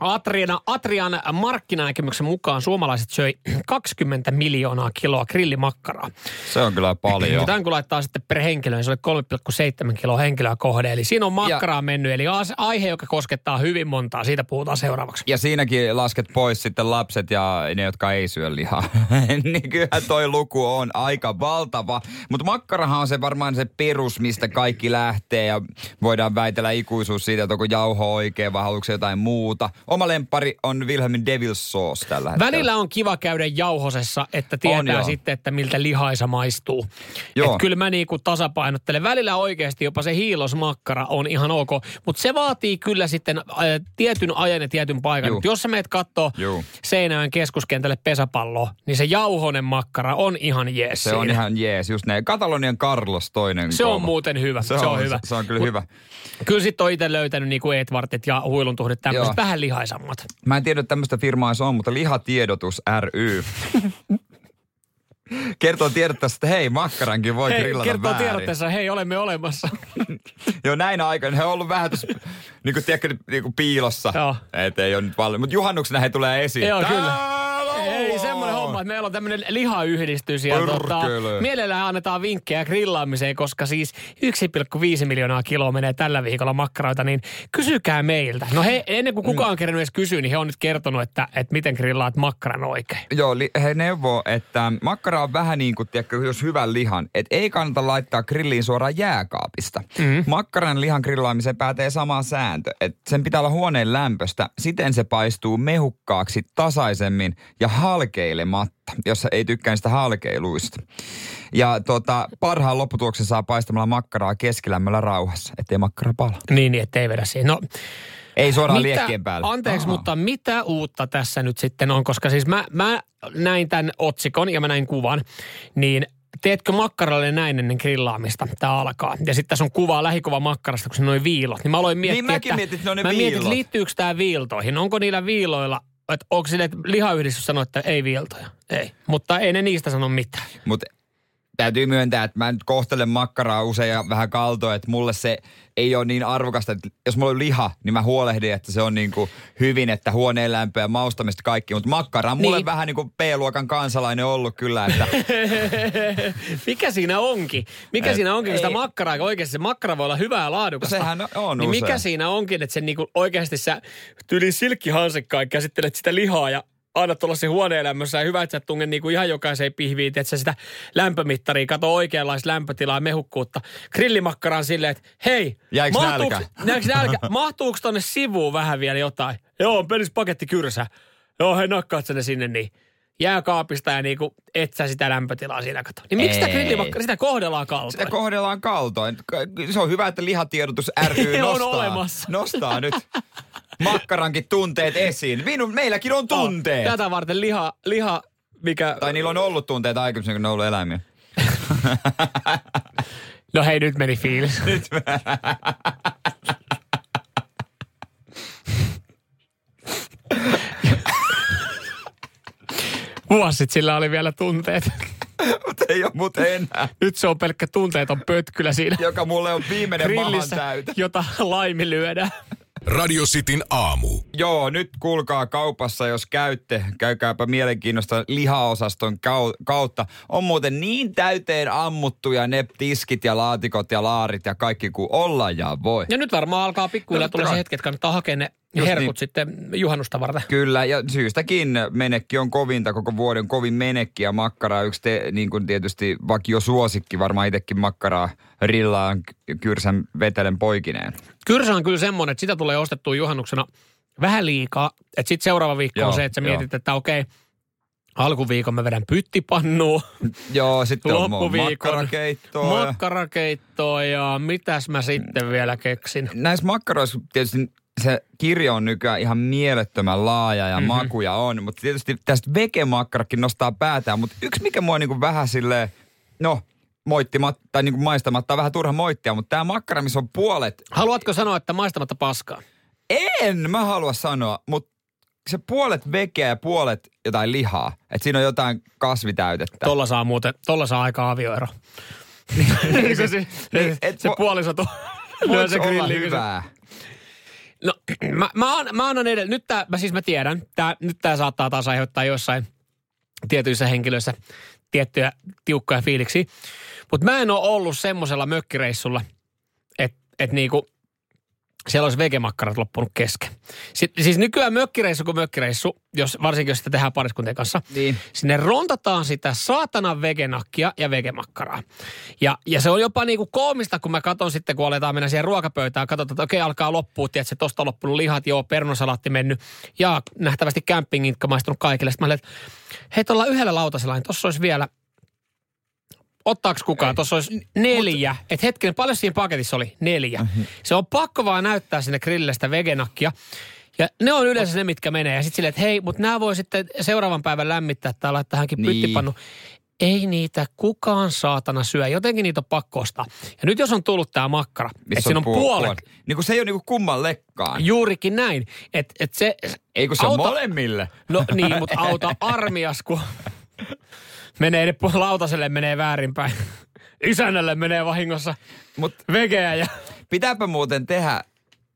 Atriana, Atrian markkinanäkemyksen mukaan suomalaiset söi 20 miljoonaa kiloa grillimakkaraa. Se on kyllä paljon. Tämän kun laittaa sitten per henkilö, niin se oli 3,7 kiloa henkilöä kohde. Eli siinä on makkaraa ja, mennyt, eli aihe, joka koskettaa hyvin montaa. Siitä puhutaan seuraavaksi. Ja siinäkin lasket pois sitten lapset ja ne, jotka ei syö lihaa. niin kyllä toi luku on aika valtava. Mutta makkarahan on se varmaan se perus, mistä kaikki lähtee ja voidaan väitellä ikuisuus siitä, että onko jauho oikein vai haluatko jotain muuta Oma lempari on Wilhelmin Devil's Sauce tällä hetkellä. Välillä on kiva käydä jauhosessa, että tietää on, sitten, että miltä lihaisa maistuu. Joo. Et kyllä mä niinku tasapainottelen. Välillä oikeasti jopa se hiilosmakkara on ihan ok, mutta se vaatii kyllä sitten ä, tietyn ajan ja tietyn paikan. Jos sä meet kattoo Seinäjön keskuskentälle pesäpalloa, niin se jauhonen makkara on ihan jees Se siinä. on ihan jees, just näin. Katalonian Carlos toinen. Se on muuten hyvä, se, se on, on hyvä. Se, se on kyllä Mut, hyvä. Kyllä sitten on itse löytänyt niinku Edwardit ja huiluntuhdit tämmöiset vähän lihaa lihaisammat. Mä en tiedä, että tämmöistä firmaa se on, mutta Lihatiedotus ry. kertoo tiedotteessa, että hei, makkarankin voi hei, grillata kertoo väärin. tiedotteessa, hei, olemme olemassa. Joo, näinä aikoina he on ollut vähän tuossa, niin kuin, tiedätkö, niin kuin piilossa. Joo. Et ei ole nyt paljon, mutta juhannuksena he tulee esiin. Joo, kyllä. Homma, että meillä on tämmöinen lihayhdistys ja tota, mielellään annetaan vinkkejä grillaamiseen, koska siis 1,5 miljoonaa kiloa menee tällä viikolla makkaroita, niin kysykää meiltä. No he, ennen kuin kukaan on kerännyt edes kysyä, niin he on nyt kertonut, että, että miten grillaat makkaran oikein. Joo, li, he neuvoo, että makkara on vähän niin kuin, tiedätkö, jos hyvän lihan, että ei kannata laittaa grilliin suoraan jääkaapista. Mm-hmm. Makkaran lihan grillaamiseen päätee sama sääntö, että sen pitää olla huoneen lämpöstä, siten se paistuu mehukkaaksi tasaisemmin ja halkeilematta, jos ei tykkää sitä halkeiluista. Ja tota, parhaan lopputuloksen saa paistamalla makkaraa keskilämmöllä rauhassa, ettei makkara pala. Niin, niin ettei vedä siihen. No, ei suoraan mitä, liekkien päälle. Anteeksi, Aha. mutta mitä uutta tässä nyt sitten on? Koska siis mä, mä näin tämän otsikon ja mä näin kuvan, niin teetkö makkaralle näin ennen grillaamista? Tämä alkaa. Ja sitten tässä on kuva, lähikuva makkarasta, kun se noin viilot. Niin mä aloin miettiä, niin mäkin että, mietin, että ne on ne mä viilot. mietin, liittyykö tämä viiltoihin? Onko niillä viiloilla että onko sille, lihayhdistys sanoo, että ei viiltoja. Ei. Mutta ei ne niistä sano mitään. Mutta täytyy myöntää, että mä nyt kohtelen makkaraa usein ja vähän kaltoa, että mulle se ei ole niin arvokasta, että jos mulla on liha, niin mä huolehdin, että se on niin kuin hyvin, että huoneen lämpö ja maustamista kaikki. Mutta makkara on mulle niin. vähän niin kuin B-luokan kansalainen ollut kyllä. Että... mikä siinä onkin? Mikä Et, siinä onkin, kun sitä makkaraa, oikeasti se makkara voi olla hyvää ja laadukasta. Sehän on Niin mikä siinä onkin, että se niin kuin oikeasti sä tyli silkkihansikkaan käsittelet sitä lihaa ja aina tuollaisen huoneenlämmössä ja hyvä, että sä tunget niinku ihan jokaiseen pihviin, että sä sitä lämpömittaria, kato oikeanlaista lämpötilaa ja mehukkuutta. Grillimakkaraan silleen, että hei, Jäikö nälkä? nälkä? Mahtuuko tonne sivuun vähän vielä jotain? Joo, pelis paketti kyrsä. Joo, hei, nakkaat sen sinne niin jääkaapista ja niinku et sä sitä lämpötilaa siinä kato. Niin miksi sitä grillimakkaraa, sitä kohdellaan kaltoin? Sitä kohdellaan kaltoin. Se on hyvä, että lihatiedotus ry nostaa. on olemassa. Nostaa nyt makkarankin tunteet esiin. Minun, meilläkin on tunteet. Oh, tätä varten liha, liha, mikä... Tai niillä on ollut tunteet aikaisemmin, kun ne on ollut eläimiä. no hei, nyt meni fiilis. Nyt Vuosit sillä oli vielä tunteet. Mutta ei ole muuten enää. Nyt se on pelkkä tunteeton pötkylä siinä. Joka mulle on viimeinen mahan täytä. jota laiminlyödään. Radio Cityn aamu. Joo, nyt kuulkaa kaupassa, jos käytte, käykääpä mielenkiinnosta lihaosaston kautta. On muuten niin täyteen ammuttuja ne tiskit ja laatikot ja laarit ja kaikki kuin olla ja voi. Ja nyt varmaan alkaa pikkuhiljaa no, tulla se hetki, että kannattaa hakea ne Just herkut niin. sitten juhannusta varten. Kyllä, ja syystäkin menekki on kovinta koko vuoden, kovin menekki ja makkara yksi te, niin kuin tietysti vakio suosikki, varmaan itsekin makkaraa rillaan kyrsän vetelen poikineen. Kyrsä on kyllä semmoinen, että sitä tulee ostettua juhannuksena vähän liikaa, että sitten seuraava viikko joo, on se, että sä joo. mietit, että okei, Alkuviikon mä vedän pyttipannua. Joo, sitten on makkarakeittoa. Makkarakeittoa ja mitäs mä sitten vielä keksin. Näissä makkaroissa tietysti se kirjo on nykyään ihan mielettömän laaja ja mm-hmm. makuja on, mutta tietysti tästä vegemakkarakin nostaa päätään, mutta yksi mikä mua niin kuin vähän silleen, no moittimatta, tai niin kuin maistamatta vähän turha moittia, mutta tämä makkara, missä on puolet... Haluatko sanoa, että maistamatta paskaa? En mä halua sanoa, mutta se puolet vekeä ja puolet jotain lihaa. Että siinä on jotain kasvitäytettä. Tolla saa muuten, tolla saa aika avioero. niin, se, se, niin, et, se puoliso tuo. Lyö se grilliin. hyvää. Mä, mä, an, mä annan edellä. Nyt tää, mä siis mä tiedän, tää, nyt tää saattaa taas aiheuttaa jossain tietyissä henkilöissä tiettyjä tiukkoja fiiliksi. Mutta mä en ole ollut semmoisella mökkireissulla, että et niinku – siellä olisi vegemakkarat loppunut kesken. Sitten, siis nykyään mökkireissu kuin mökkireissu, jos, varsinkin jos sitä tehdään pariskuntien kanssa, niin. sinne rontataan sitä saatanan vegenakkia ja vegemakkaraa. Ja, ja se on jopa niinku koomista, kun mä katson sitten, kun aletaan mennä siihen ruokapöytään, katsotaan, että okei, alkaa loppua, että se tosta on loppunut lihat, joo, pernosalaatti mennyt, ja nähtävästi campingin, maistunut kaikille. Sitten mä olen, että hei, tuolla yhdellä lautasella, niin tuossa olisi vielä Ottaako kukaan? Tuossa olisi neljä. Mut... Et hetken, paljon siinä paketissa oli? Neljä. Mm-hmm. Se on pakko vaan näyttää sinne grillille sitä vegenakkia. Ja ne on yleensä ne, mitkä menee. Ja sitten silleen, että hei, mutta nämä voi sitten seuraavan päivän lämmittää tai laittaa hänkin niin. pyttipannu. Ei niitä kukaan saatana syö. Jotenkin niitä on pakko ostaa. Ja nyt jos on tullut tämä makkara, että siinä on puol- puolet. Puol- niin kuin se ei ole niin kuin lekkaan. Juurikin näin. Että et se... Ei kun se auta, on molemmille. No niin, mutta auta armias, kun menee lautaselle menee väärinpäin. Isännälle menee vahingossa Mut vegeä ja... Pitääpä muuten tehdä,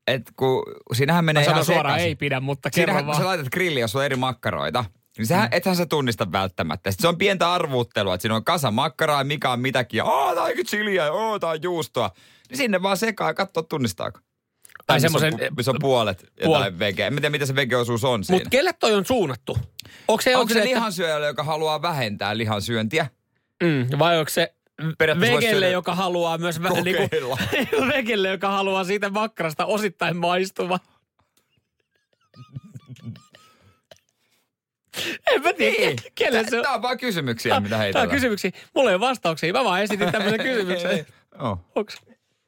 että kun siinähän menee ihan suoraan ei pidä, mutta kerro vaan. kun sä laitat grilli, jos on eri makkaroita, niin sehän, mm. ethän sä tunnista välttämättä. Sitten se on pientä arvuuttelua, että siinä on kasa makkaraa, mikä on mitäkin. Ja tää on chiliä, oo, tää on juustoa. Niin sinne vaan sekaa ja katsoo tunnistaako. Tai semmoisen... Missä on puolet jotain vege. En tiedä, mitä se vegeosuus on siinä. Mutta kelle toi on suunnattu? Onko se, onko se, se lihansyöjälle, joka haluaa vähentää lihansyöntiä? Mm, vai onko se vegelle, joka haluaa myös vähän niin kuin, vegelle, joka haluaa siitä makkarasta osittain maistuva. En mä tiedä, niin. kelle se on. Tämä on vaan kysymyksiä, mitä heitä. Tämä on kysymyksiä. Mulla ei ole vastauksia. Mä vaan esitin tämmöisen kysymyksen. oh. Onks?